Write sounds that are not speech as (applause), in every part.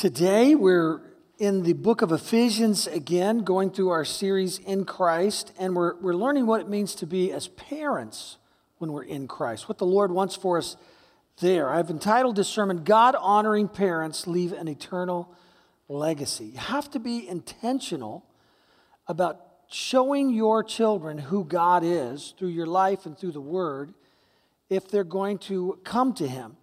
Today, we're in the book of Ephesians again, going through our series in Christ, and we're, we're learning what it means to be as parents when we're in Christ, what the Lord wants for us there. I've entitled this sermon, God Honoring Parents Leave an Eternal Legacy. You have to be intentional about showing your children who God is through your life and through the Word if they're going to come to Him.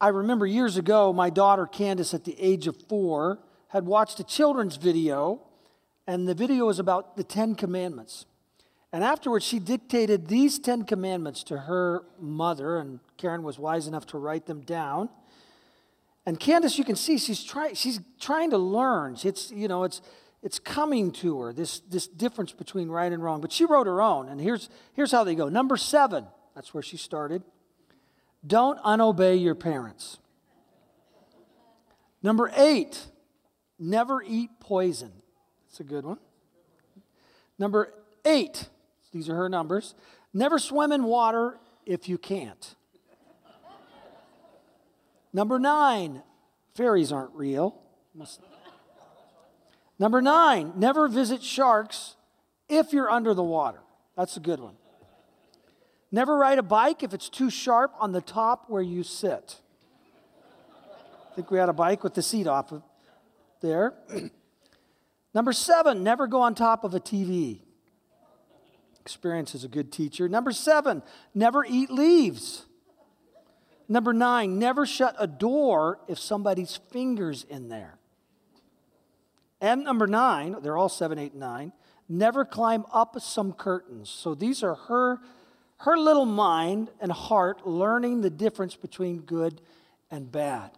I remember years ago, my daughter Candace, at the age of four, had watched a children's video, and the video was about the Ten Commandments. And afterwards, she dictated these Ten Commandments to her mother, and Karen was wise enough to write them down. And Candace, you can see she's, try, she's trying to learn. It's, you know, it's, it's coming to her, this, this difference between right and wrong. But she wrote her own, and here's, here's how they go. Number seven, that's where she started. Don't unobey your parents. Number eight, never eat poison. That's a good one. Number eight, these are her numbers. Never swim in water if you can't. Number nine, fairies aren't real. Number nine, never visit sharks if you're under the water. That's a good one. Never ride a bike if it's too sharp on the top where you sit. I think we had a bike with the seat off of there. (clears throat) Number seven, never go on top of a TV. Experience is a good teacher. Number seven, never eat leaves. Number nine, never shut a door if somebody's finger's in there. And number nine, they're all seven, eight, nine, never climb up some curtains. So these are her her little mind and heart learning the difference between good and bad.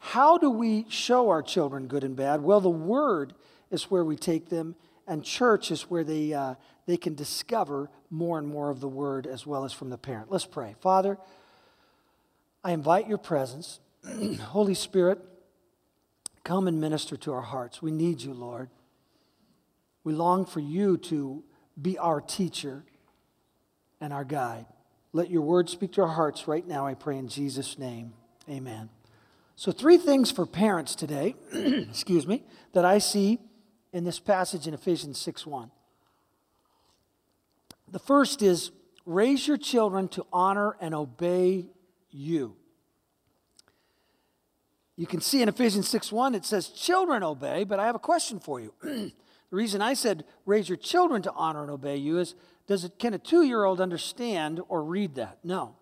How do we show our children good and bad? Well, the Word is where we take them, and church is where they, uh, they can discover more and more of the Word as well as from the parent. Let's pray. Father, I invite your presence. (clears throat) Holy Spirit, come and minister to our hearts. We need you, Lord. We long for you to be our teacher and our guide. Let your word speak to our hearts right now, I pray in Jesus' name. Amen. So, three things for parents today, (clears throat) excuse me, that I see in this passage in Ephesians 6 1. The first is raise your children to honor and obey you. You can see in Ephesians 6 1, it says, Children obey, but I have a question for you. (clears throat) the reason I said raise your children to honor and obey you is does it, can a two year old understand or read that? No.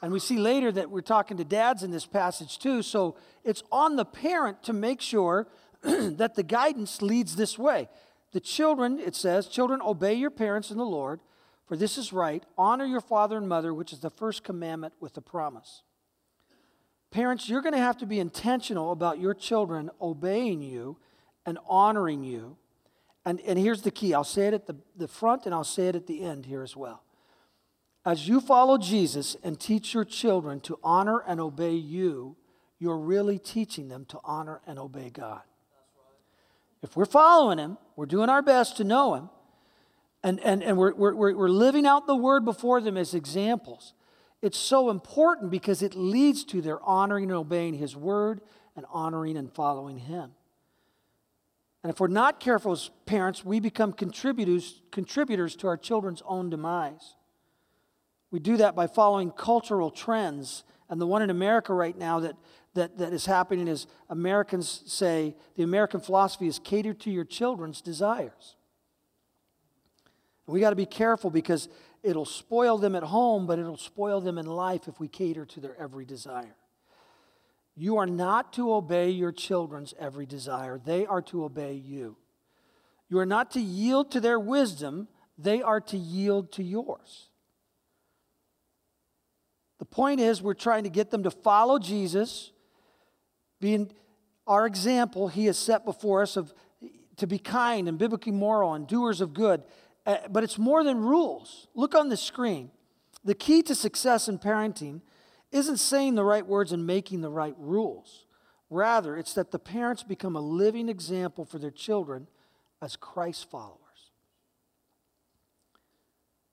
And we see later that we're talking to dads in this passage too. So it's on the parent to make sure (clears throat) that the guidance leads this way. The children, it says, children, obey your parents in the Lord, for this is right. Honor your father and mother, which is the first commandment with a promise. Parents, you're going to have to be intentional about your children obeying you and honoring you and, and here's the key I'll say it at the, the front and I'll say it at the end here as well. As you follow Jesus and teach your children to honor and obey you, you're really teaching them to honor and obey God. If we're following Him, we're doing our best to know Him, and, and, and we're, we're, we're living out the Word before them as examples. It's so important because it leads to their honoring and obeying His Word and honoring and following Him. And if we're not careful as parents, we become contributors, contributors to our children's own demise. We do that by following cultural trends. And the one in America right now that, that, that is happening is Americans say the American philosophy is cater to your children's desires. And we got to be careful because it'll spoil them at home, but it'll spoil them in life if we cater to their every desire. You are not to obey your children's every desire, they are to obey you. You are not to yield to their wisdom, they are to yield to yours. The point is, we're trying to get them to follow Jesus, being our example he has set before us of to be kind and biblically moral and doers of good. Uh, but it's more than rules. Look on the screen. The key to success in parenting isn't saying the right words and making the right rules. Rather, it's that the parents become a living example for their children as Christ followers.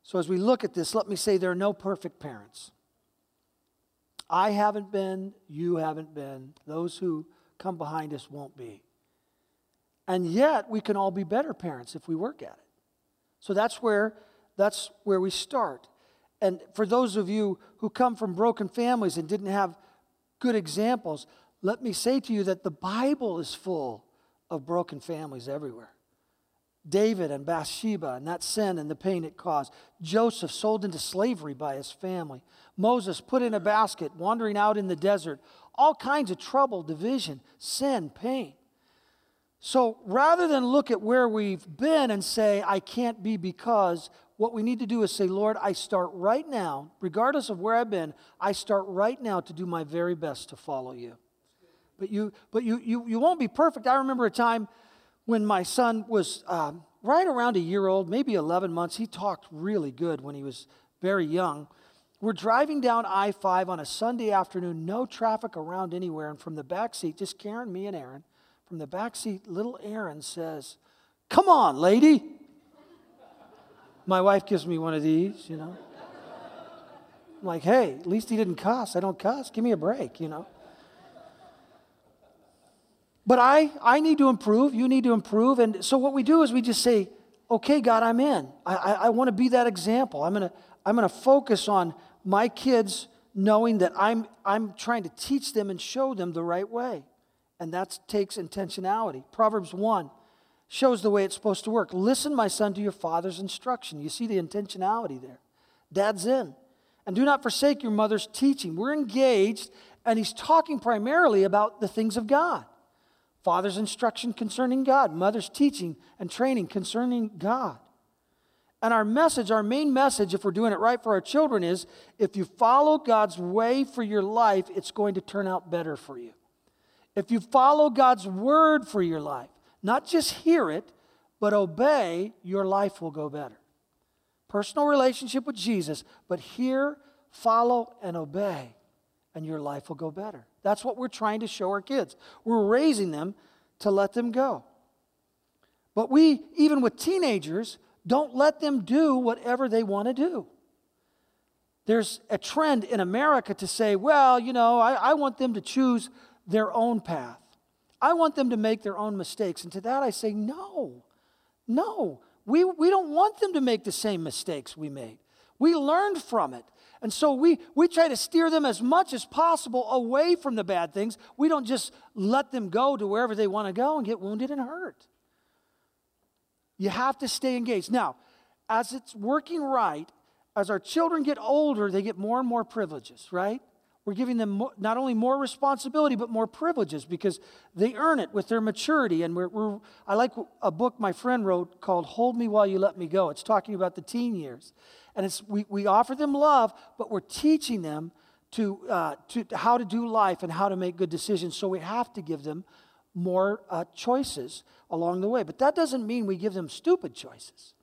So, as we look at this, let me say there are no perfect parents. I haven't been, you haven't been. Those who come behind us won't be. And yet, we can all be better parents if we work at it. So that's where, that's where we start. And for those of you who come from broken families and didn't have good examples, let me say to you that the Bible is full of broken families everywhere. David and Bathsheba and that sin and the pain it caused. Joseph sold into slavery by his family. Moses put in a basket, wandering out in the desert. All kinds of trouble, division, sin, pain. So rather than look at where we've been and say, I can't be because, what we need to do is say, Lord, I start right now, regardless of where I've been, I start right now to do my very best to follow you. But you, but you, you, you won't be perfect. I remember a time when my son was um, right around a year old, maybe 11 months. He talked really good when he was very young. We're driving down I 5 on a Sunday afternoon, no traffic around anywhere. And from the back seat, just Karen, me, and Aaron, from the back seat, little Aaron says, Come on, lady. My wife gives me one of these, you know. I'm like, hey, at least he didn't cuss. I don't cuss. Give me a break, you know. But I, I need to improve. You need to improve. And so what we do is we just say, okay, God, I'm in. I, I, I want to be that example. I'm going to I'm going to focus on my kids knowing that I'm, I'm trying to teach them and show them the right way. And that takes intentionality. Proverbs 1 shows the way it's supposed to work. Listen, my son, to your father's instruction. You see the intentionality there. Dad's in. And do not forsake your mother's teaching. We're engaged, and he's talking primarily about the things of God. Father's instruction concerning God, mother's teaching and training concerning God. And our message, our main message, if we're doing it right for our children, is if you follow God's way for your life, it's going to turn out better for you. If you follow God's word for your life, not just hear it, but obey, your life will go better. Personal relationship with Jesus, but hear, follow, and obey, and your life will go better. That's what we're trying to show our kids. We're raising them to let them go. But we, even with teenagers, don't let them do whatever they want to do. There's a trend in America to say, well, you know, I, I want them to choose their own path. I want them to make their own mistakes. And to that I say, no, no. We, we don't want them to make the same mistakes we made. We learned from it. And so we, we try to steer them as much as possible away from the bad things. We don't just let them go to wherever they want to go and get wounded and hurt. You have to stay engaged. Now, as it's working right, as our children get older, they get more and more privileges, right? We're giving them not only more responsibility, but more privileges because they earn it with their maturity. And we're, we're, I like a book my friend wrote called Hold Me While You Let Me Go. It's talking about the teen years. And it's, we, we offer them love, but we're teaching them to, uh, to how to do life and how to make good decisions. So we have to give them more uh, choices along the way. But that doesn't mean we give them stupid choices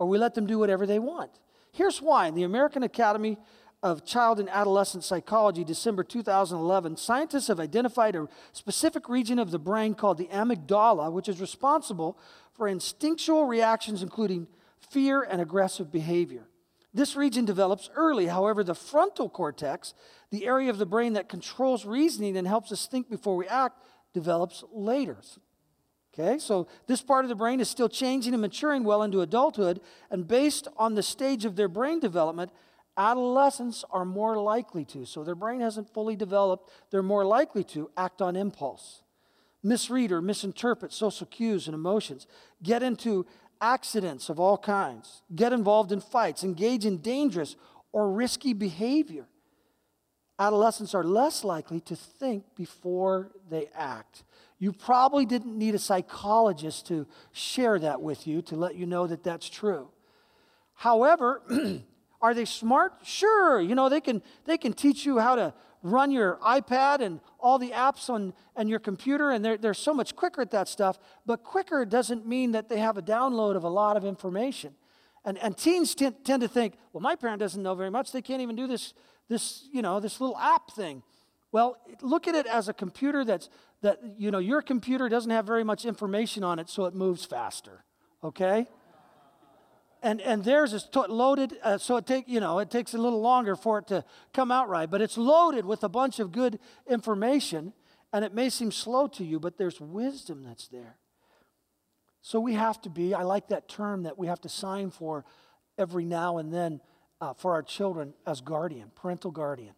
or we let them do whatever they want. Here's why. The American Academy of Child and Adolescent Psychology, December 2011, scientists have identified a specific region of the brain called the amygdala, which is responsible for instinctual reactions, including fear and aggressive behavior. This region develops early. However, the frontal cortex, the area of the brain that controls reasoning and helps us think before we act, develops later. Okay, so this part of the brain is still changing and maturing well into adulthood, and based on the stage of their brain development, adolescents are more likely to, so their brain hasn't fully developed, they're more likely to act on impulse, misread or misinterpret social cues and emotions, get into accidents of all kinds, get involved in fights, engage in dangerous or risky behavior. Adolescents are less likely to think before they act. You probably didn't need a psychologist to share that with you to let you know that that's true. However, (clears throat) Are they smart? Sure. You know, they can, they can teach you how to run your iPad and all the apps on, and your computer, and they're, they're so much quicker at that stuff. But quicker doesn't mean that they have a download of a lot of information. And, and teens t- tend to think, well, my parent doesn't know very much. They can't even do this, this, you know, this little app thing. Well, look at it as a computer that's, that, you know, your computer doesn't have very much information on it, so it moves faster, okay? And and theirs is loaded uh, so it take you know it takes a little longer for it to come out right but it's loaded with a bunch of good information And it may seem slow to you, but there's wisdom that's there. So we have to be, I like that term that we have to sign for every now and then uh, for our children as guardian, parental guardian.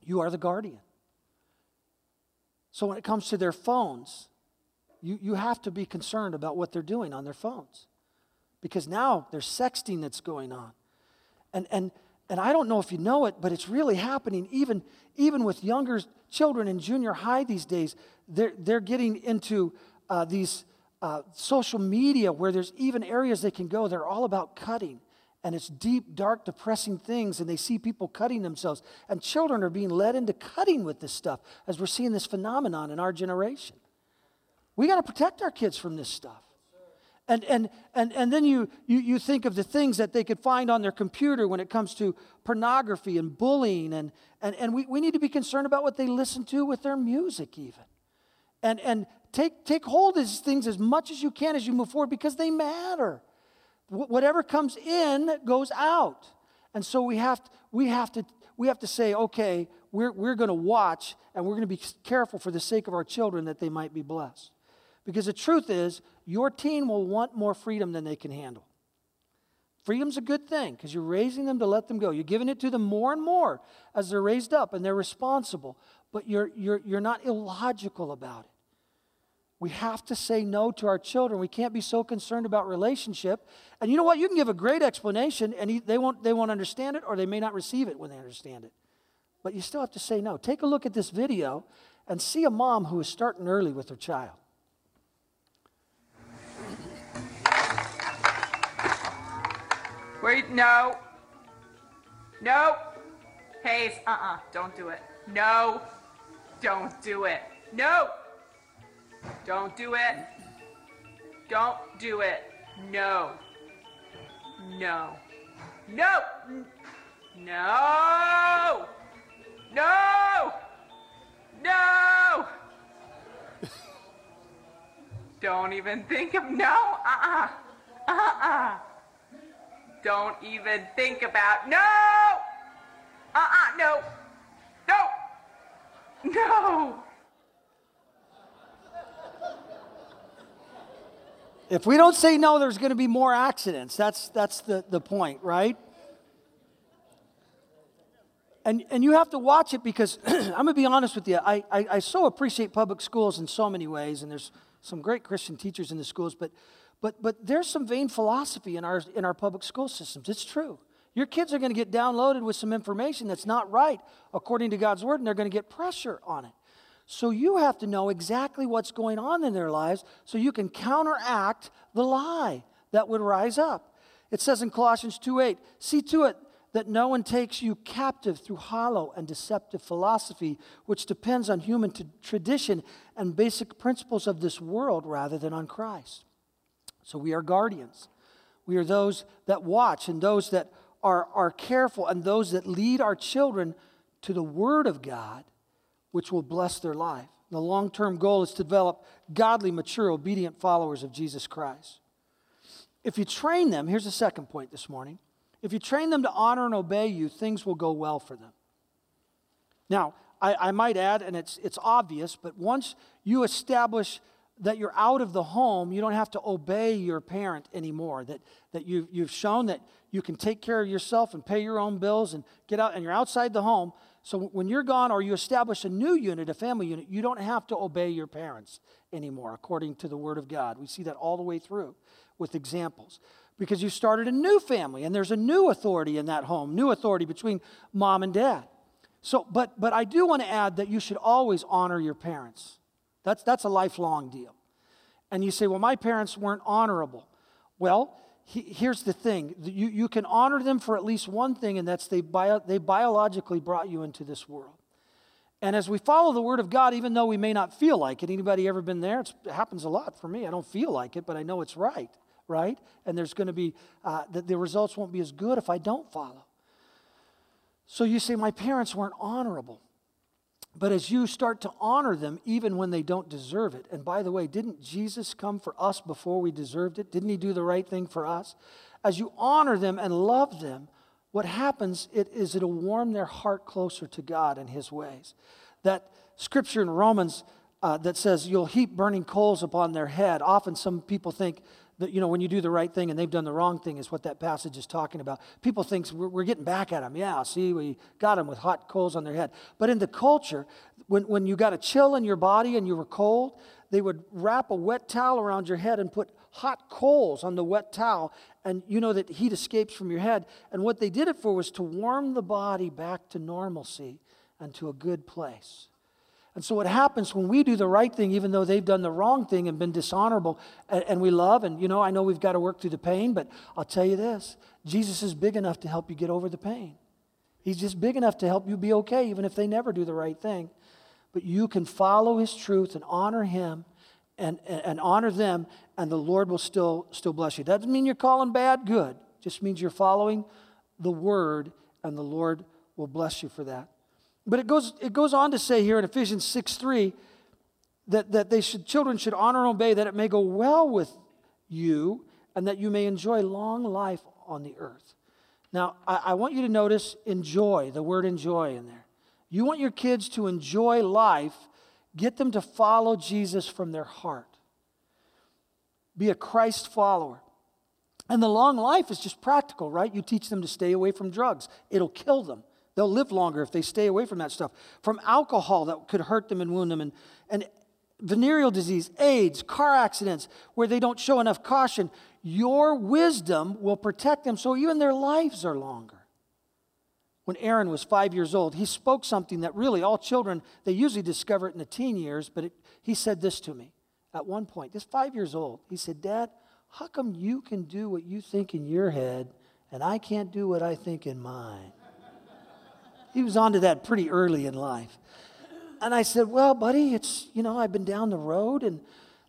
You are the guardian. So when it comes to their phones, you, you have to be concerned about what they're doing on their phones. Because now there's sexting that's going on. And, and, and I don't know if you know it, but it's really happening even, even with younger children in junior high these days. They're, they're getting into uh, these uh, social media where there's even areas they can go. They're all about cutting. And it's deep, dark, depressing things, and they see people cutting themselves. And children are being led into cutting with this stuff as we're seeing this phenomenon in our generation. We got to protect our kids from this stuff. And, and, and, and then you, you, you think of the things that they could find on their computer when it comes to pornography and bullying. And, and, and we, we need to be concerned about what they listen to with their music, even. And, and take, take hold of these things as much as you can as you move forward because they matter. whatever comes in goes out. And so we have to, we have to, we have to say, okay, we're, we're going to watch and we're going to be careful for the sake of our children that they might be blessed. Because the truth is, your teen will want more freedom than they can handle. Freedom's a good thing because you're raising them to let them go. You're giving it to them more and more as they're raised up and they're responsible, but you're, you're, you're not illogical about it. We have to say no to our children. We can't be so concerned about relationship. And you know what? You can give a great explanation and they won't, they won't understand it or they may not receive it when they understand it. But you still have to say no. Take a look at this video and see a mom who is starting early with her child. Wait, no. No. Hayes, uh-uh, don't do it. No. Don't do it. No. Don't do it. Don't do it. No. No. No. No. No. No. (laughs) Don't even think of no. Uh-uh. Uh-uh. Don't even think about. No! Uh uh no! No! No! If we don't say no, there's going to be more accidents. That's, that's the, the point, right? And, and you have to watch it because (clears throat) I'm going to be honest with you. I, I, I so appreciate public schools in so many ways, and there's some great Christian teachers in the schools, but but, but there's some vain philosophy in our, in our public school systems. It's true. Your kids are going to get downloaded with some information that's not right according to God's word, and they're going to get pressure on it. So you have to know exactly what's going on in their lives so you can counteract the lie that would rise up. It says in Colossians 2:8, see to it that no one takes you captive through hollow and deceptive philosophy, which depends on human t- tradition and basic principles of this world rather than on Christ. So we are guardians. We are those that watch and those that are, are careful and those that lead our children to the Word of God, which will bless their life. The long term goal is to develop godly, mature, obedient followers of Jesus Christ. If you train them, here's the second point this morning. If you train them to honor and obey you, things will go well for them. Now, I, I might add, and it's, it's obvious, but once you establish that you're out of the home, you don't have to obey your parent anymore. That, that you've, you've shown that you can take care of yourself and pay your own bills and get out, and you're outside the home. So when you're gone or you establish a new unit, a family unit, you don't have to obey your parents anymore, according to the Word of God. We see that all the way through with examples. Because you started a new family and there's a new authority in that home, new authority between mom and dad. So, but, but I do want to add that you should always honor your parents. That's, that's a lifelong deal. And you say, well, my parents weren't honorable. Well, he, here's the thing you, you can honor them for at least one thing, and that's they, bio, they biologically brought you into this world. And as we follow the Word of God, even though we may not feel like it, anybody ever been there? It's, it happens a lot for me. I don't feel like it, but I know it's right, right? And there's going to be, uh, the, the results won't be as good if I don't follow. So you say, my parents weren't honorable. But as you start to honor them, even when they don't deserve it, and by the way, didn't Jesus come for us before we deserved it? Didn't he do the right thing for us? As you honor them and love them, what happens it, is it'll warm their heart closer to God and his ways. That, scripture in Romans uh, that says you'll heap burning coals upon their head. Often some people think that, you know, when you do the right thing and they've done the wrong thing is what that passage is talking about. People think we're, we're getting back at them. Yeah, see, we got them with hot coals on their head. But in the culture, when, when you got a chill in your body and you were cold, they would wrap a wet towel around your head and put hot coals on the wet towel, and you know that heat escapes from your head. And what they did it for was to warm the body back to normalcy and to a good place. And so, what happens when we do the right thing, even though they've done the wrong thing and been dishonorable, and, and, we love, and you know, I know we've got to work through the pain, but I'll tell you this Jesus is big enough to help you get over the pain. He's just big enough to help you be okay, even if they never do the right thing. But you can follow His truth and honor Him and, and, and honor them, and the Lord will still, still bless you. Doesn't mean you're calling bad good, it just means you're following the Word, and the Lord will bless you for that. But it goes, it goes on to say here in Ephesians 6 3 that, that they should, children should honor and obey that it may go well with you and that you may enjoy long life on the earth. Now, I, I want you to notice enjoy, the word enjoy in there. You want your kids to enjoy life, get them to follow Jesus from their heart. Be a Christ follower. And the long life is just practical, right? You teach them to stay away from drugs, it'll kill them. They'll live longer if they stay away from that stuff. From alcohol that could hurt them and wound them, and, and venereal disease, AIDS, car accidents, where they don't show enough caution. Your wisdom will protect them so even their lives are longer. When Aaron was five years old, he spoke something that really all children, they usually discover it in the teen years, but it, he said this to me at one point, just five years old. He said, Dad, how come you can do what you think in your head and I can't do what I think in mine? He was onto that pretty early in life. And I said, Well, buddy, it's, you know, I've been down the road and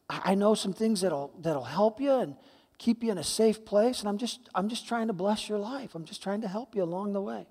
I know some things that'll, that'll help you and keep you in a safe place. And I'm just, I'm just trying to bless your life. I'm just trying to help you along the way.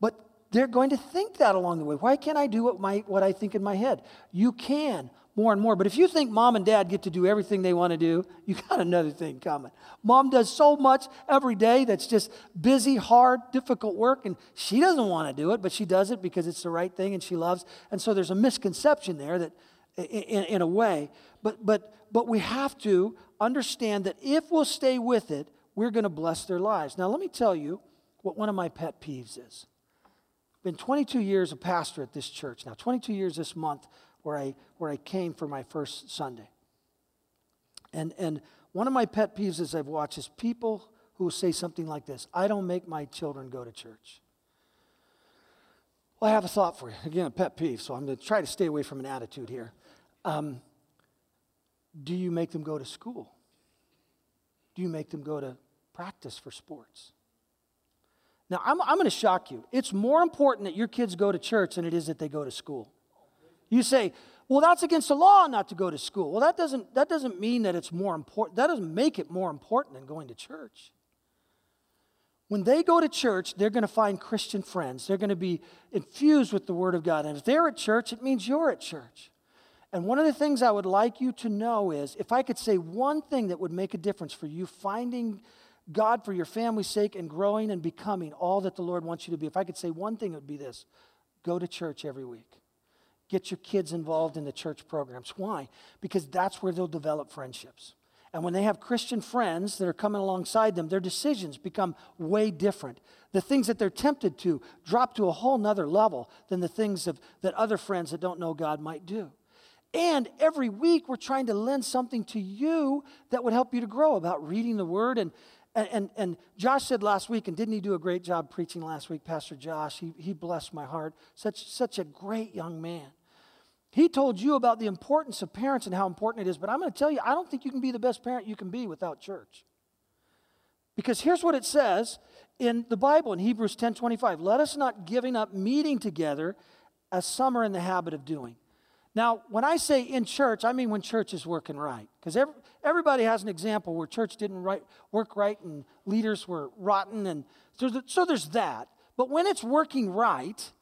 But they're going to think that along the way. Why can't I do what, my, what I think in my head? You can more and more. But if you think mom and dad get to do everything they want to do, you got (laughs) another thing coming. Mom does so much every day that's just busy, hard, difficult work, and she doesn't want to do it, but she does it because it's the right thing and she loves. And so there's a misconception there that, in, in a way, but but but we have to understand that if we'll stay with it, we're going to bless their lives. Now, let me tell you what one of my pet peeves is. Been 22 years a pastor at this church now. 22 years this month where I, where I came for my first Sunday. And, and one of my pet peeves as I've watched is people who say something like this I don't make my children go to church. Well, I have a thought for you. Again, a pet peeve, so I'm going to try to stay away from an attitude here. Um, do you make them go to school? Do you make them go to practice for sports? Now, I'm, I'm going to shock you. It's more important that your kids go to church than it is that they go to school. You say, well, that's against the law not to go to school. Well, that doesn't, that doesn't mean that it's more important. That doesn't make it more important than going to church. When they go to church, they're going to find Christian friends. They're going to be infused with the Word of God. And if they're at church, it means you're at church. And one of the things I would like you to know is if I could say one thing that would make a difference for you finding God for your family's sake and growing and becoming all that the Lord wants you to be, if I could say one thing, it would be this go to church every week. Get your kids involved in the church programs. Why? Because that's where they'll develop friendships. And when they have Christian friends that are coming alongside them, their decisions become way different. The things that they're tempted to drop to a whole nother level than the things of, that other friends that don't know God might do. And every week, we're trying to lend something to you that would help you to grow about reading the Word. And, and, and, Josh said last week, and didn't he do a great job preaching last week, Pastor Josh? He, he blessed my heart. Such, such a great young man. He told you about the importance of parents and how important it is, but I'm going to tell you, I don't think you can be the best parent you can be without church. Because here's what it says in the Bible in Hebrews 10:25, "Let us not giving up meeting together as some are in the habit of doing." Now, when I say in church, I mean when church is working right. Because every, everybody has an example where church didn't right, work right and leaders were rotten. And so, so there's that. But when it's working right,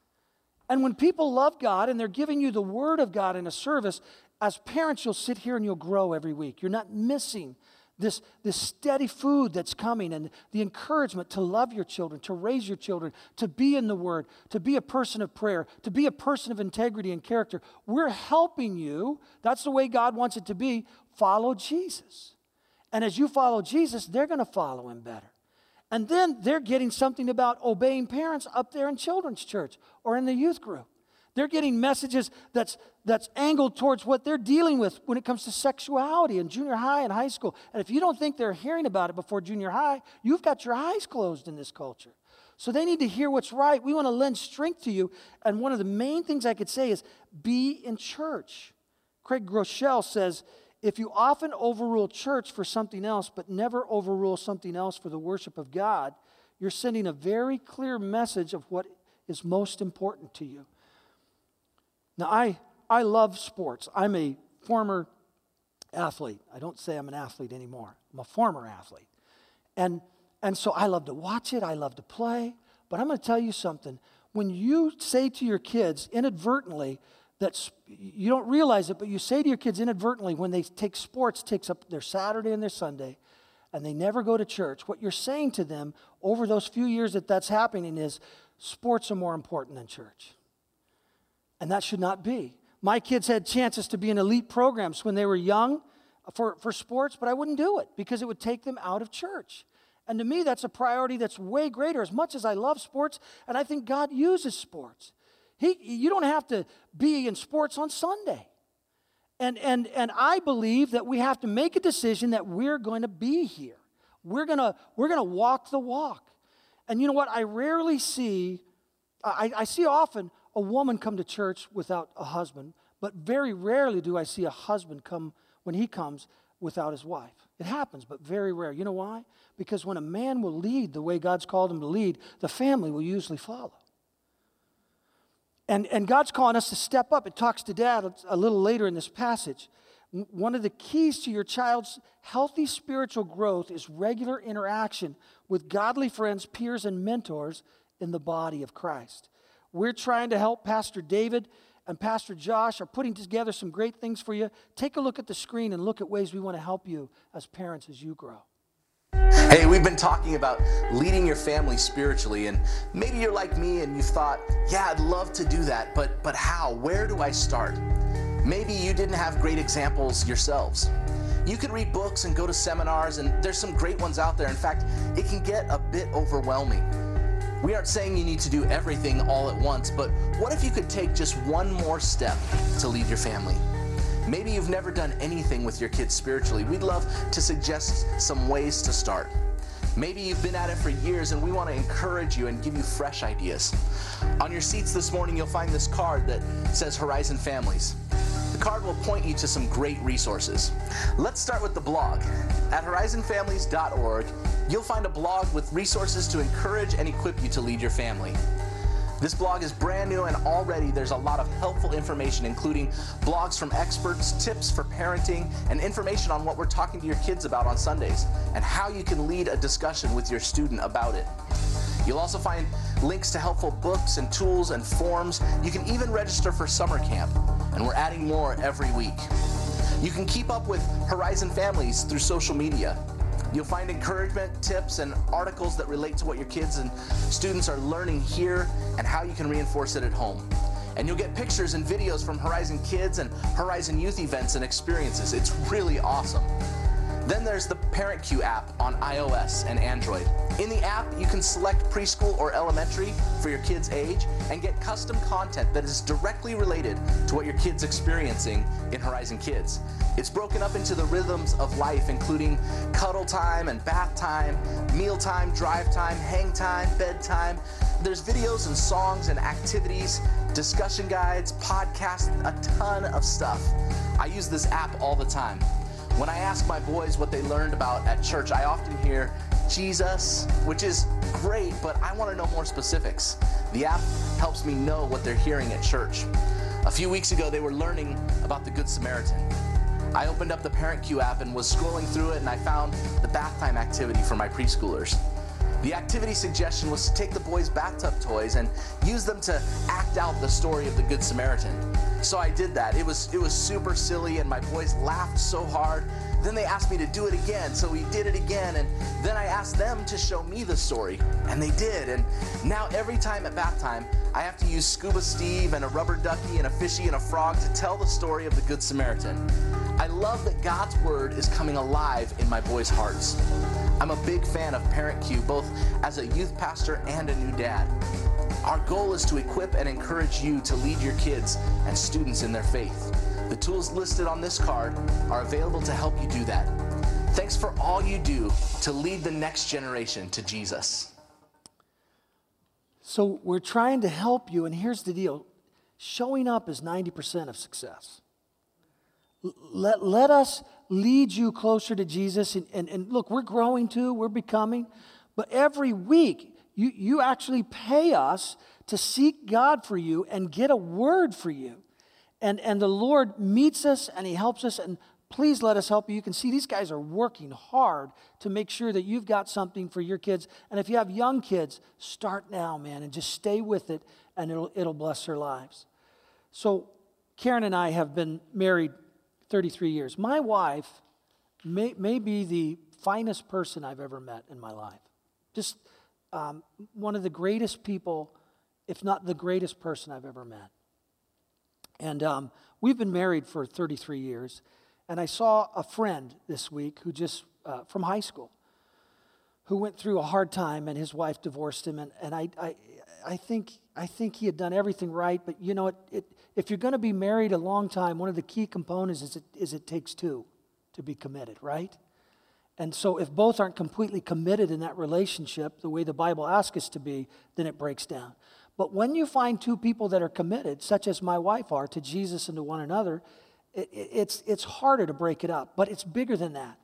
and when people love God and they're giving you the word of God in a service, as parents, you'll sit here and you'll grow every week. You're not missing this, this steady food that's coming and the encouragement to love your children, to raise your children, to be in the Word, to be a person of prayer, to be a person of integrity and character. We're helping you. That's the way God wants it to be. Follow Jesus. And as you follow Jesus, they're going to follow him better. And then they're getting something about obeying parents up there in children's church or in the youth group. They're getting messages that's, that's angled towards what they're dealing with when it comes to sexuality in junior high and high school. And if you don't think they're hearing about it before junior high, you've got your eyes closed in this culture. So they need to hear what's right. We want to lend strength to you. And one of the main things I could say is be in church. Craig Groeschel says, if you often overrule church for something else, but never overrule something else for the worship of God, you're sending a very clear message of what is most important to you. Now, I, I love sports. I'm a former athlete. I don't say I'm an athlete anymore, I'm a former athlete. And, and so I love to watch it, I love to play. But I'm going to tell you something. When you say to your kids inadvertently that you don't realize it, but you say to your kids inadvertently when they take sports, takes up their Saturday and their Sunday, and they never go to church, what you're saying to them over those few years that that's happening is sports are more important than church. And that should not be. My kids had chances to be in elite programs when they were young for, for sports, but I wouldn't do it because it would take them out of church. And to me, that's a priority that's way greater. As much as I love sports, and I think God uses sports, he, you don't have to be in sports on Sunday. And, and, and I believe that we have to make a decision that we're going to be here. We're going to we're going to walk the walk. And you know what? I rarely see, I, I see often a woman come to church without a husband, but very rarely do I see a husband come when he comes without his wife. It happens, but very rare. You know why? Because when a man will lead the way God's called him to lead, the family will usually follow. And, and God's calling us to step up. It talks to dad a little later in this passage. One of the keys to your child's healthy spiritual growth is regular interaction with godly friends, peers, and mentors in the body of Christ. We're trying to help Pastor David and Pastor Josh are putting together some great things for you. Take a look at the screen and look at ways we want to help you as parents as you grow. Hey, we've been talking about leading your family spiritually, and maybe you're like me and you've thought, yeah, I'd love to do that, but, but how? Where do I start? Maybe you didn't have great examples yourselves. You can read books and go to seminars, and there's some great ones out there. In fact, it can get a bit overwhelming. We aren't saying you need to do everything all at once, but what if you could take just one more step to lead your family? Maybe you've never done anything with your kids spiritually. We'd love to suggest some ways to start. Maybe you've been at it for years and we want to encourage you and give you fresh ideas. On your seats this morning, you'll find this card that says Horizon Families. The card will point you to some great resources. Let's start with the blog. At horizonfamilies.org, you'll find a blog with resources to encourage and equip you to lead your family. This blog is brand new and already there's a lot of helpful information, including blogs from experts, tips for parenting, and information on what we're talking to your kids about on Sundays, and how you can lead a discussion with your student about it. You'll also find links to helpful books and tools and forms. You can even register for summer camp, and we're adding more every week. You can keep up with Horizon Families through social media. You'll find encouragement, tips, and articles that relate to what your kids and students are learning here and how you can reinforce it at home. And you'll get pictures and videos from Horizon Kids and Horizon Youth events and experiences. It's really awesome. Then there's the ParentCue app on iOS and Android. In the app, you can select preschool or elementary for your kid's age and get custom content that is directly related to what your kid's experiencing in Horizon Kids. It's broken up into the rhythms of life, including cuddle time and bath time, meal time, drive time, hang time, bedtime. There's videos and songs and activities, discussion guides, podcasts, a ton of stuff. I use this app all the time. When I ask my boys what they learned about at church, I often hear Jesus, which is great, but I want to know more specifics. The app helps me know what they're hearing at church. A few weeks ago, they were learning about the Good Samaritan. I opened up the ParentCue app and was scrolling through it, and I found the bath time activity for my preschoolers. The activity suggestion was to take the boys' bathtub toys and use them to act out the story of the Good Samaritan. So I did that. It was it was super silly and my boys laughed so hard. Then they asked me to do it again. So we did it again and then I asked them to show me the story and they did. And now every time at bath time, I have to use Scuba Steve and a rubber ducky and a fishy and a frog to tell the story of the good Samaritan. I love that God's word is coming alive in my boys' hearts. I'm a big fan of Parent Cue both as a youth pastor and a new dad. Our goal is to equip and encourage you to lead your kids and students in their faith. The tools listed on this card are available to help you do that. Thanks for all you do to lead the next generation to Jesus. So we're trying to help you, and here's the deal showing up is 90% of success. Let, let us lead you closer to Jesus. And, and, and look, we're growing too, we're becoming. But every week, you, you actually pay us to seek God for you and get a word for you. And, and the Lord meets us and He helps us. And please let us help you. You can see these guys are working hard to make sure that you've got something for your kids. And if you have young kids, start now, man, and just stay with it, and it'll, it'll bless their lives. So, Karen and I have been married 33 years. My wife may, may be the finest person I've ever met in my life. Just um, one of the greatest people, if not the greatest person I've ever met. And um, we've been married for 33 years. And I saw a friend this week who just, uh, from high school, who went through a hard time and his wife divorced him. And, and I, I, I, think, I think he had done everything right. But you know, it, it, if you're going to be married a long time, one of the key components is it, is it takes two to be committed, right? And so, if both aren't completely committed in that relationship, the way the Bible asks us to be, then it breaks down. But when you find two people that are committed, such as my wife are, to Jesus and to one another, it, it, it's, it's harder to break it up. But it's bigger than that.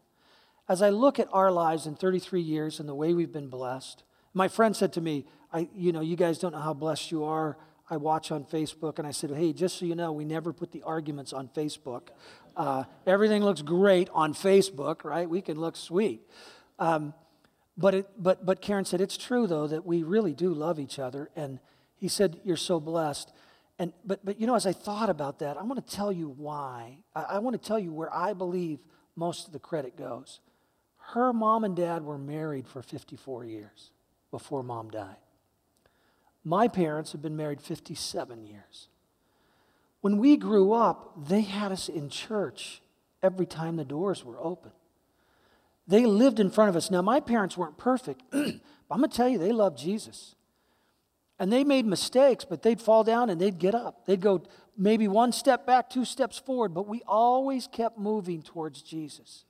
As I look at our lives in 33 years and the way we've been blessed, my friend said to me, I, You know, you guys don't know how blessed you are. I watch on Facebook, and I said, Hey, just so you know, we never put the arguments on Facebook. Uh, everything looks great on Facebook, right? We can look sweet. Um, but, it, but, but Karen said, It's true, though, that we really do love each other. And he said, You're so blessed. And, but, but you know, as I thought about that, I want to tell you why. I, I want to tell you where I believe most of the credit goes. Her mom and dad were married for 54 years before mom died. My parents have been married 57 years. When we grew up, they had us in church every time the doors were open. They lived in front of us. Now, my parents weren't perfect, (clears throat) but I'm going to tell you, they loved Jesus. And they made mistakes, but they'd fall down and they'd get up. They'd go maybe one step back, two steps forward, but we always kept moving towards Jesus.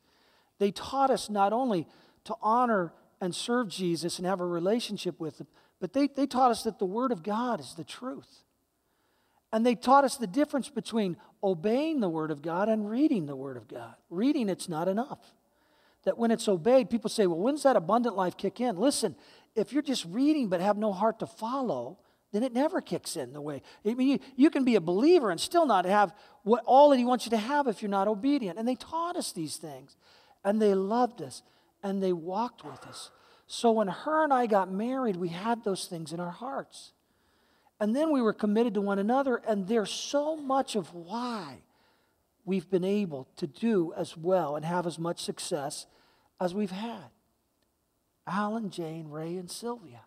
They taught us not only to honor and serve Jesus and have a relationship with him, but they, they taught us that the Word of God is the truth. And they taught us the difference between obeying the Word of God and reading the Word of God. Reading, it's not enough. That when it's obeyed, people say, well, when's that abundant life kick in? Listen, if you're just reading but have no heart to follow, then it never kicks in the way. I mean, you, you can be a believer and still not have what all that He wants you to have if you're not obedient. And they taught us these things, and they loved us, and they walked with us. So when her and I got married, we had those things in our hearts. And then we were committed to one another, and there's so much of why we've been able to do as well and have as much success as we've had. Alan, Jane, Ray, and Sylvia.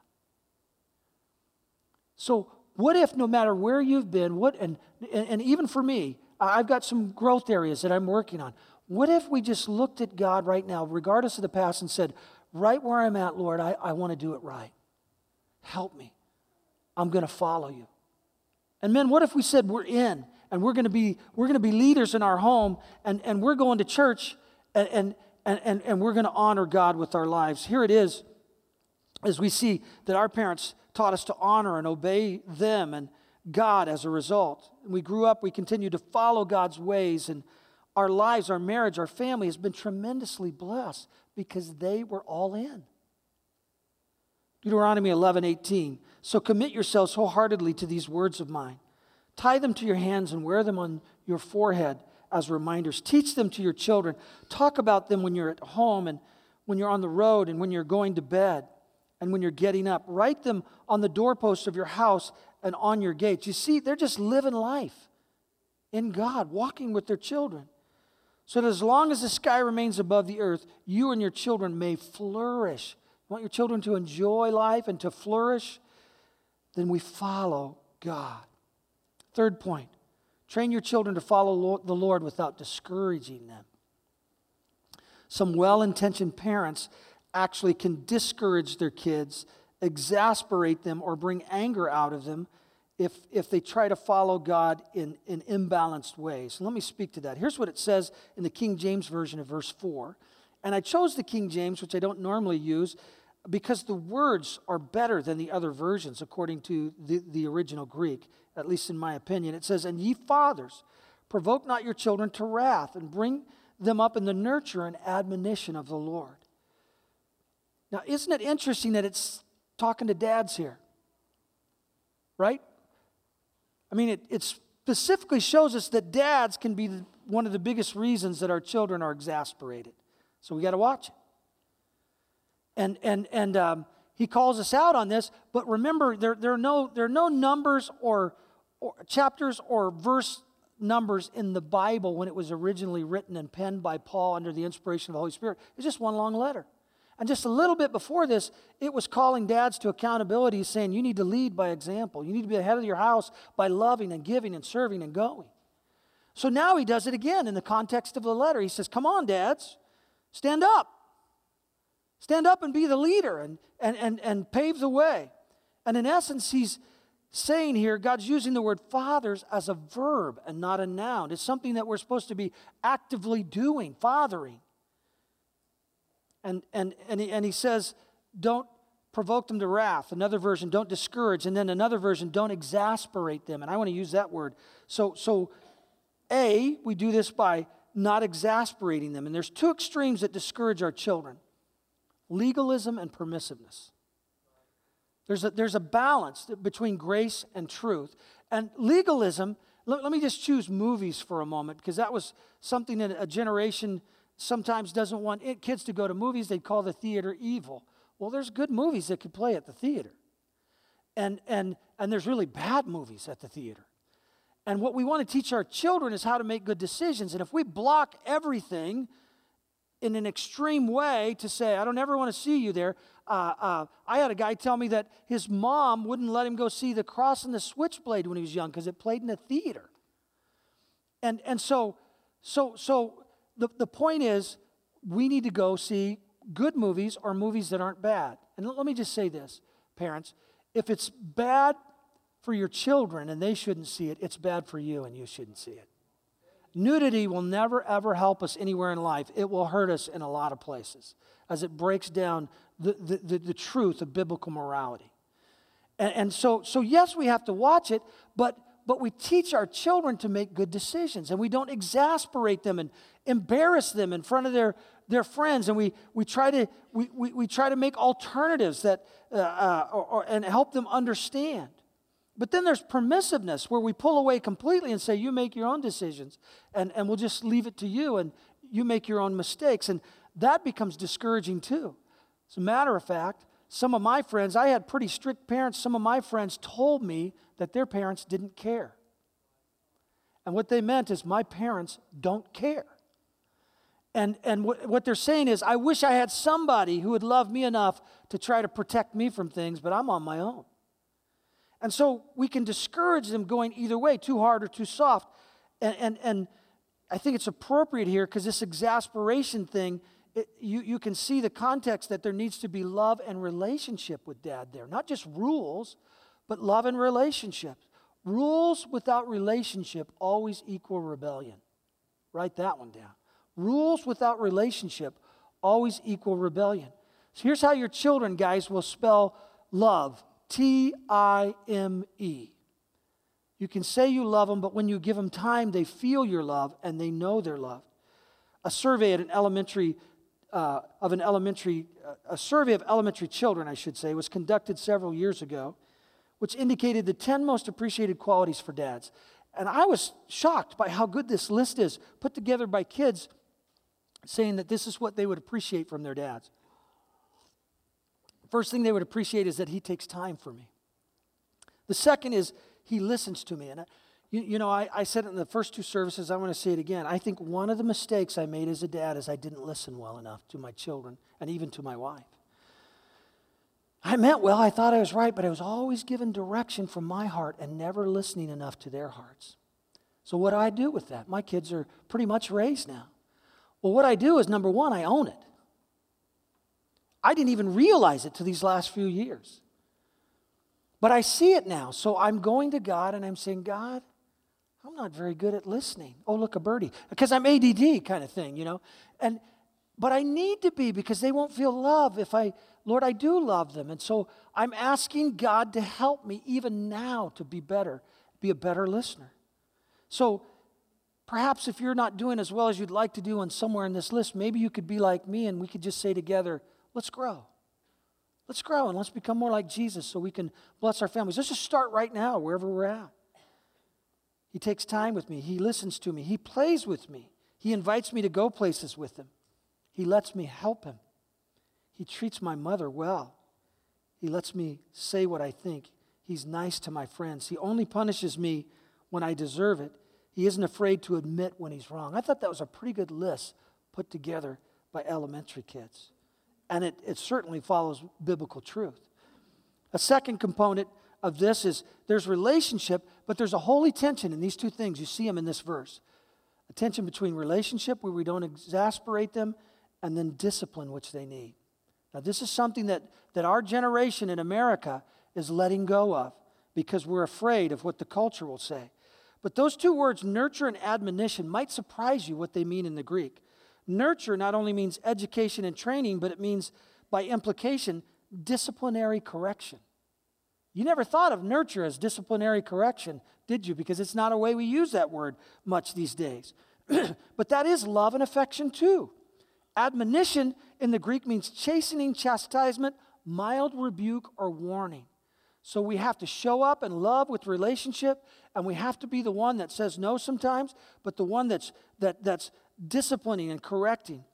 So, what if no matter where you've been, what and, and even for me, I've got some growth areas that I'm working on. What if we just looked at God right now, regardless of the past, and said, right where I'm at, Lord, I, I want to do it right. Help me. I'm going to follow you. And men, what if we said we're in and we're going to be we're going to be leaders in our home and, and we're going to church and, and, and, and we're going to honor God with our lives. Here it is, as we see that our parents taught us to honor and obey them and God as a result. We grew up, we continue to follow God's ways, and our lives, our marriage, our family has been tremendously blessed because they were all in. Deuteronomy 11, 18. So commit yourselves wholeheartedly to these words of mine. Tie them to your hands and wear them on your forehead as reminders. Teach them to your children. Talk about them when you're at home and when you're on the road and when you're going to bed and when you're getting up. Write them on the doorposts of your house and on your gates. You see, they're just living life. in God, walking with their children. So that as long as the sky remains above the earth, you and your children may flourish. You want your children to enjoy life and to flourish? Then we follow God. Third point train your children to follow the Lord without discouraging them. Some well intentioned parents actually can discourage their kids, exasperate them, or bring anger out of them if, if they try to follow God in, in imbalanced ways. let me speak to that. Here's what it says in the King James Version of verse 4. And I chose the King James, which I don't normally use, because the words are better than the other versions, according to the, the original Greek, at least in my opinion. It says, And ye fathers, provoke not your children to wrath, and bring them up in the nurture and admonition of the Lord. Now, isn't it interesting that it's talking to dads here? Right? I mean, it, it specifically shows us that dads can be the, one of the biggest reasons that our children are exasperated. So we got to watch it. And, and, and um, he calls us out on this, but remember, there, there, are, no, there are no numbers or, or chapters or verse numbers in the Bible when it was originally written and penned by Paul under the inspiration of the Holy Spirit. It's just one long letter. And just a little bit before this, it was calling dads to accountability, saying, You need to lead by example. You need to be the head of your house by loving and giving and serving and going. So now he does it again in the context of the letter. He says, Come on, dads, stand up. Stand up and be the leader and, and, and, and pave the way. And in essence, he's saying here, God's using the word fathers as a verb and not a noun. It's something that we're supposed to be actively doing, fathering. And, and, and, he, and he says, don't provoke them to wrath. Another version, don't discourage. And then another version, don't exasperate them. And I want to use that word. So, so A, we do this by not exasperating them. And there's two extremes that discourage our children legalism and permissiveness. There's a, there's a balance between grace and truth. And legalism, let, let me just choose movies for a moment because that was something that a generation sometimes doesn't want it, kids to go to movies, they call the theater evil. Well, there's good movies that could play at the theater. And, and, and there's really bad movies at the theater. And what we want to teach our children is how to make good decisions. And if we block everything in an extreme way to say, I don't ever want to see you there, uh, uh, I had a guy tell me that his mom wouldn't let him go see The Cross and the Switchblade when he was young because it played in a theater. And, and so, so, so the, the point is, we need to go see good movies or movies that aren't bad. And let me just say this, parents if it's bad for your children and they shouldn't see it, it's bad for you and you shouldn't see it. Nudity will never, ever help us anywhere in life. It will hurt us in a lot of places as it breaks down the, the, the, the truth of biblical morality. And, and so, so, yes, we have to watch it, but but we teach our children to make good decisions and we don't exasperate them and embarrass them in front of their, their friends and we, we, try to, we, we, we try to make alternatives that, uh, uh, or, or, and help them understand but then there's permissiveness where we pull away completely and say you make your own decisions and, and we'll just leave it to you and you make your own mistakes and that becomes discouraging too as a matter of fact some of my friends, I had pretty strict parents. Some of my friends told me that their parents didn't care. And what they meant is, my parents don't care. And, and what, what they're saying is, I wish I had somebody who would love me enough to try to protect me from things, but I'm on my own. And so we can discourage them going either way, too hard or too soft. And, and, and I think it's appropriate here because this exasperation thing it, you, you can see the context that there needs to be love and relationship with dad there. Not just rules, but love and relationship. Rules without relationship always equal rebellion. Write that one down. Rules without relationship always equal rebellion. So here's how your children, guys, will spell love T I M E. You can say you love them, but when you give them time, they feel your love and they know they're loved. A survey at an elementary uh, of an elementary, uh, a survey of elementary children, I should say, was conducted several years ago, which indicated the 10 most appreciated qualities for dads. And I was shocked by how good this list is, put together by kids saying that this is what they would appreciate from their dads. First thing they would appreciate is that he takes time for me. The second is he listens to me. And, I, You, you know, I, I said it in the first two services, I want to say it again. I think one of the mistakes I made as a dad is I didn't listen well enough to my children and even to my wife. I meant well, I thought I was right, but I was always given direction from my heart and never listening enough to their hearts. So, what do I do with that? My kids are pretty much raised now. Well, what I do is number one, I own it. I didn't even realize it to these last few years. But I see it now. So I'm going to God and I'm saying, God, I'm not very good at listening. Oh, look, a birdie. Because I'm ADD kind of thing, you know. And but I need to be because they won't feel love if I, Lord, I do love them. And so I'm asking God to help me even now to be better, be a better listener. So perhaps if you're not doing as well as you'd like to do on somewhere in this list, maybe you could be like me and we could just say together, Let's grow. Let's grow and let's become more like Jesus so we can bless our families. Let's just start right now, wherever we're at. He takes time with me, He listens to me, He plays with me, He invites me to go places with Him, He lets me help Him, He treats my mother well, He lets me say what I think. He's nice to my friends. He only punishes me when I deserve it. He isn't afraid to admit when he's wrong. I thought that was a pretty good list put together by elementary kids and it, it certainly follows biblical truth. A second component of this is there's relationship, but there's a holy tension in these two things. You see them in this verse a tension between relationship, where we don't exasperate them, and then discipline, which they need. Now, this is something that, that our generation in America is letting go of because we're afraid of what the culture will say. But those two words, nurture and admonition, might surprise you what they mean in the Greek. Nurture not only means education and training, but it means, by implication, disciplinary correction. You never thought of nurture as disciplinary correction, did you? Because it's not a way we use that word much these days. (clears throat) but that is love and affection too. Admonition in the Greek means chastening, chastisement, mild rebuke, or warning. So we have to show up and love with relationship, and we have to be the one that says no sometimes, but the one that's, that, that's disciplining and correcting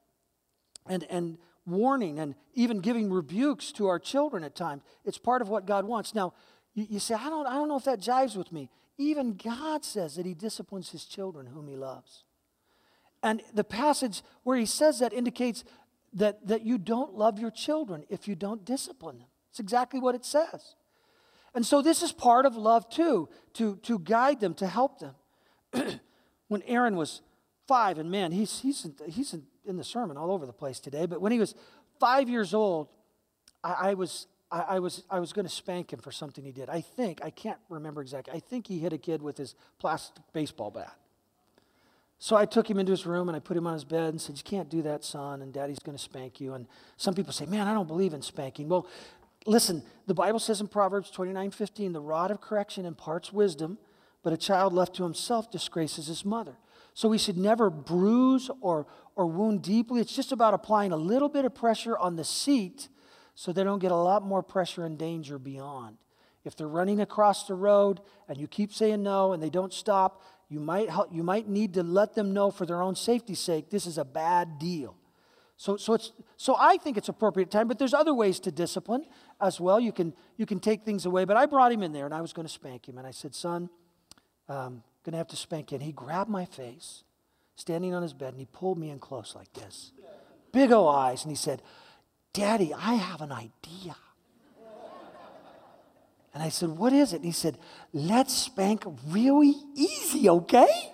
and, and warning and even giving rebukes to our children at times. It's part of what God wants. Now, you, you say, I don't, I don't know if that jives with me. Even God says that He disciplines His children whom He loves. And the passage where He says that indicates that, that you don't love your children if you don't discipline them. It's exactly what it says. And so this is part of love too, to, to guide them, to help them. (clears throat) when Aaron was five, and man, he's, he's, in, he's in, in, the sermon all over the place today, but when he was five years old, I, I was, I, I, was, I was going to spank him for something he did. I think, I can't remember exactly, I think he hit a kid with his plastic baseball bat. So I took him into his room and I put him on his bed and said, You can't do that, son, and daddy's going to spank you. And some people say, Man, I don't believe in spanking. Well, listen, the Bible says in Proverbs 29 15, the rod of correction imparts wisdom, but a child left to himself disgraces his mother. So we should never bruise or, or wound deeply. It's just about applying a little bit of pressure on the seat so they don't get a lot more pressure and danger beyond. If they're running across the road and you keep saying no and they don't stop, you might, help, you might need to let them know for their own safety's sake this is a bad deal. So, so, it's, so I think it's appropriate time, but there's other ways to discipline as well. You can, you can take things away. But I brought him in there and I was going to spank him. And I said, Son, um, going to have to spank you. And he grabbed my face, standing on his bed, and he pulled me in close like this. Big O eyes. And he said, Daddy, I have an idea. And I said, What is it? And he said, Let's spank really easy, okay?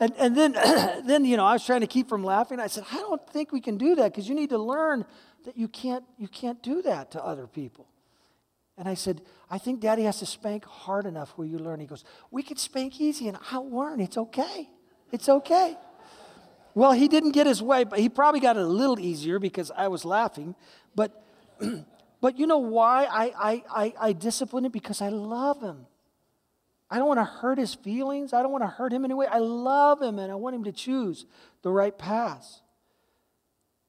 And, and then, (clears throat) then, you know, I was trying to keep from laughing. I said, I don't think we can do that because you need to learn that you can't, you can't do that to other people. And I said, I think daddy has to spank hard enough where you learn. He goes, We can spank easy and I'll learn. It's okay. It's okay. Well, he didn't get his way, but he probably got it a little easier because I was laughing. But, (clears throat) but you know why I, I, I, I discipline him? Because I love him. I don't want to hurt his feelings. I don't want to hurt him anyway. I love him and I want him to choose the right path.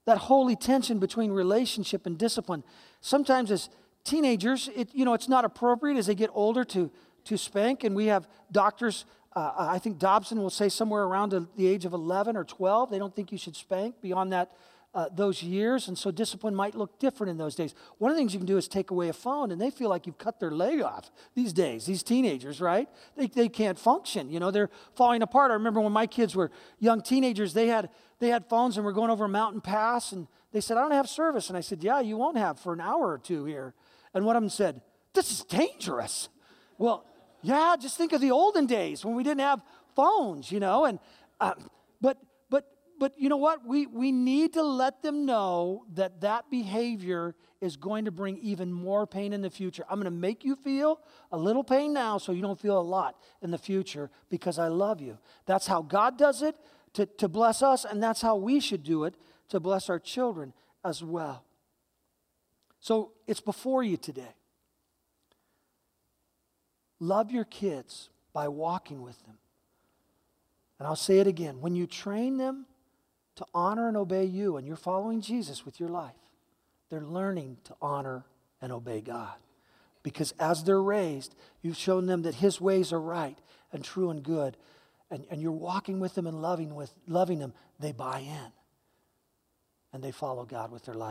That holy tension between relationship and discipline. Sometimes as teenagers, it, you know, it's not appropriate as they get older to, to spank. And we have doctors, uh, I think Dobson will say somewhere around the age of 11 or 12, they don't think you should spank. Beyond that, uh, those years, and so discipline might look different in those days. One of the things you can do is take away a phone, and they feel like you've cut their leg off these days, these teenagers, right? They, they can't function. You know, they're falling apart. I remember when my kids were young teenagers, they had, they had phones, and we're going over a mountain pass, and they said, I don't have service. And I said, Yeah, you won't have for an hour or two here. And one of them said, This is dangerous. Well, yeah, just think of the olden days when we didn't have phones, you know, and uh, but you know what? We we need to let them know that that behavior is going to bring even more pain in the future. I'm going to make you feel a little pain now so you don't feel a lot in the future because I love you. That's how God does it to, to bless us, and that's how we should do it to bless our children as well. So it's before you today. Love your kids by walking with them. And I'll say it again when you train them to honor and obey you, and you're following Jesus with your life, they're learning to honor and obey God. Because as they're raised, you've shown them that His ways are right and true and good. And, and you're walking with them and loving, with, loving them, they buy in. And they follow God with their life.